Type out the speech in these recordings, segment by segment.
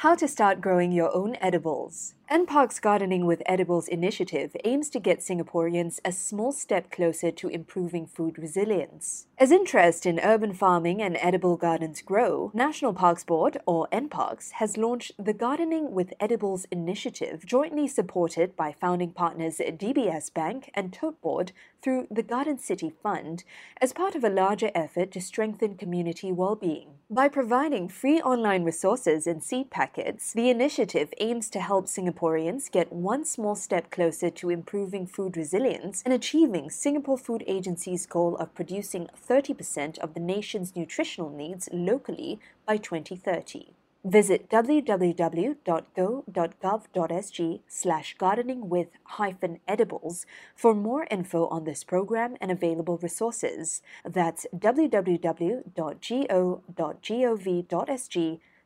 How to start growing your own edibles. NParks Gardening with Edibles initiative aims to get Singaporeans a small step closer to improving food resilience. As interest in urban farming and edible gardens grow, National Parks Board, or NParks, has launched the Gardening with Edibles initiative, jointly supported by founding partners DBS Bank and Tote Board through the Garden City Fund, as part of a larger effort to strengthen community well-being. By providing free online resources and seed packets, the initiative aims to help Singaporeans Singaporeans get one small step closer to improving food resilience and achieving Singapore Food Agency's goal of producing 30% of the nation's nutritional needs locally by 2030. Visit www.go.gov.sg slash gardening with hyphen edibles for more info on this program and available resources. That's www.go.gov.sg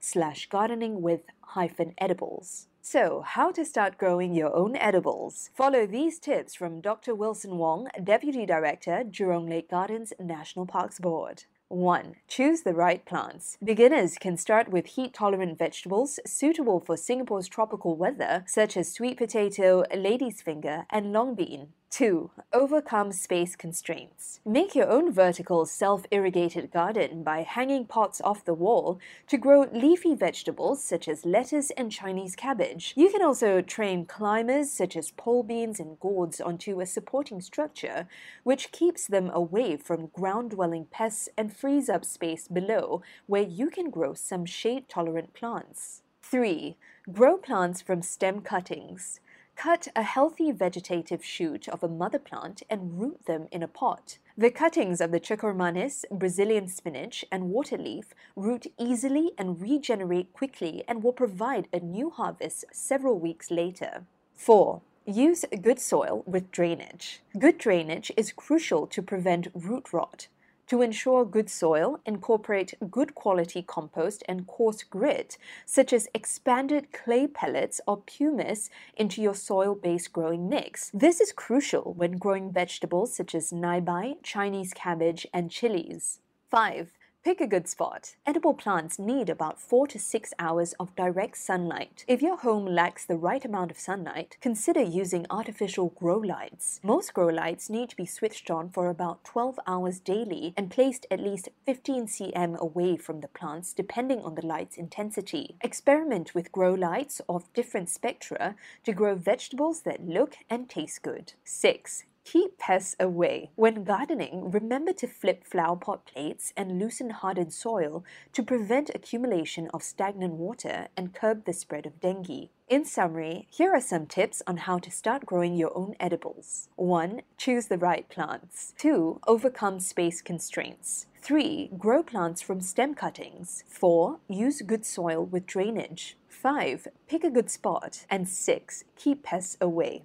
slash gardening with hyphen edibles. So, how to start growing your own edibles? Follow these tips from Dr. Wilson Wong, Deputy Director, Jurong Lake Gardens National Parks Board. 1. Choose the right plants. Beginners can start with heat tolerant vegetables suitable for Singapore's tropical weather, such as sweet potato, lady's finger, and long bean. 2. Overcome space constraints. Make your own vertical self-irrigated garden by hanging pots off the wall to grow leafy vegetables such as lettuce and Chinese cabbage. You can also train climbers such as pole beans and gourds onto a supporting structure which keeps them away from ground-dwelling pests and frees up space below where you can grow some shade-tolerant plants. 3. Grow plants from stem cuttings. Cut a healthy vegetative shoot of a mother plant and root them in a pot. The cuttings of the cekur manis, Brazilian spinach, and water leaf root easily and regenerate quickly and will provide a new harvest several weeks later. 4. Use good soil with drainage. Good drainage is crucial to prevent root rot. To ensure good soil, incorporate good quality compost and coarse grit, such as expanded clay pellets or pumice, into your soil based growing mix. This is crucial when growing vegetables such as naibai, Chinese cabbage, and chilies. 5. Pick a good spot. Edible plants need about 4 to 6 hours of direct sunlight. If your home lacks the right amount of sunlight, consider using artificial grow lights. Most grow lights need to be switched on for about 12 hours daily and placed at least 15 cm away from the plants depending on the light's intensity. Experiment with grow lights of different spectra to grow vegetables that look and taste good. 6. Keep pests away. When gardening, remember to flip flower pot plates and loosen hardened soil to prevent accumulation of stagnant water and curb the spread of dengue. In summary, here are some tips on how to start growing your own edibles. 1. Choose the right plants. 2. Overcome space constraints. 3. Grow plants from stem cuttings. 4. Use good soil with drainage. 5. Pick a good spot. And 6. Keep pests away.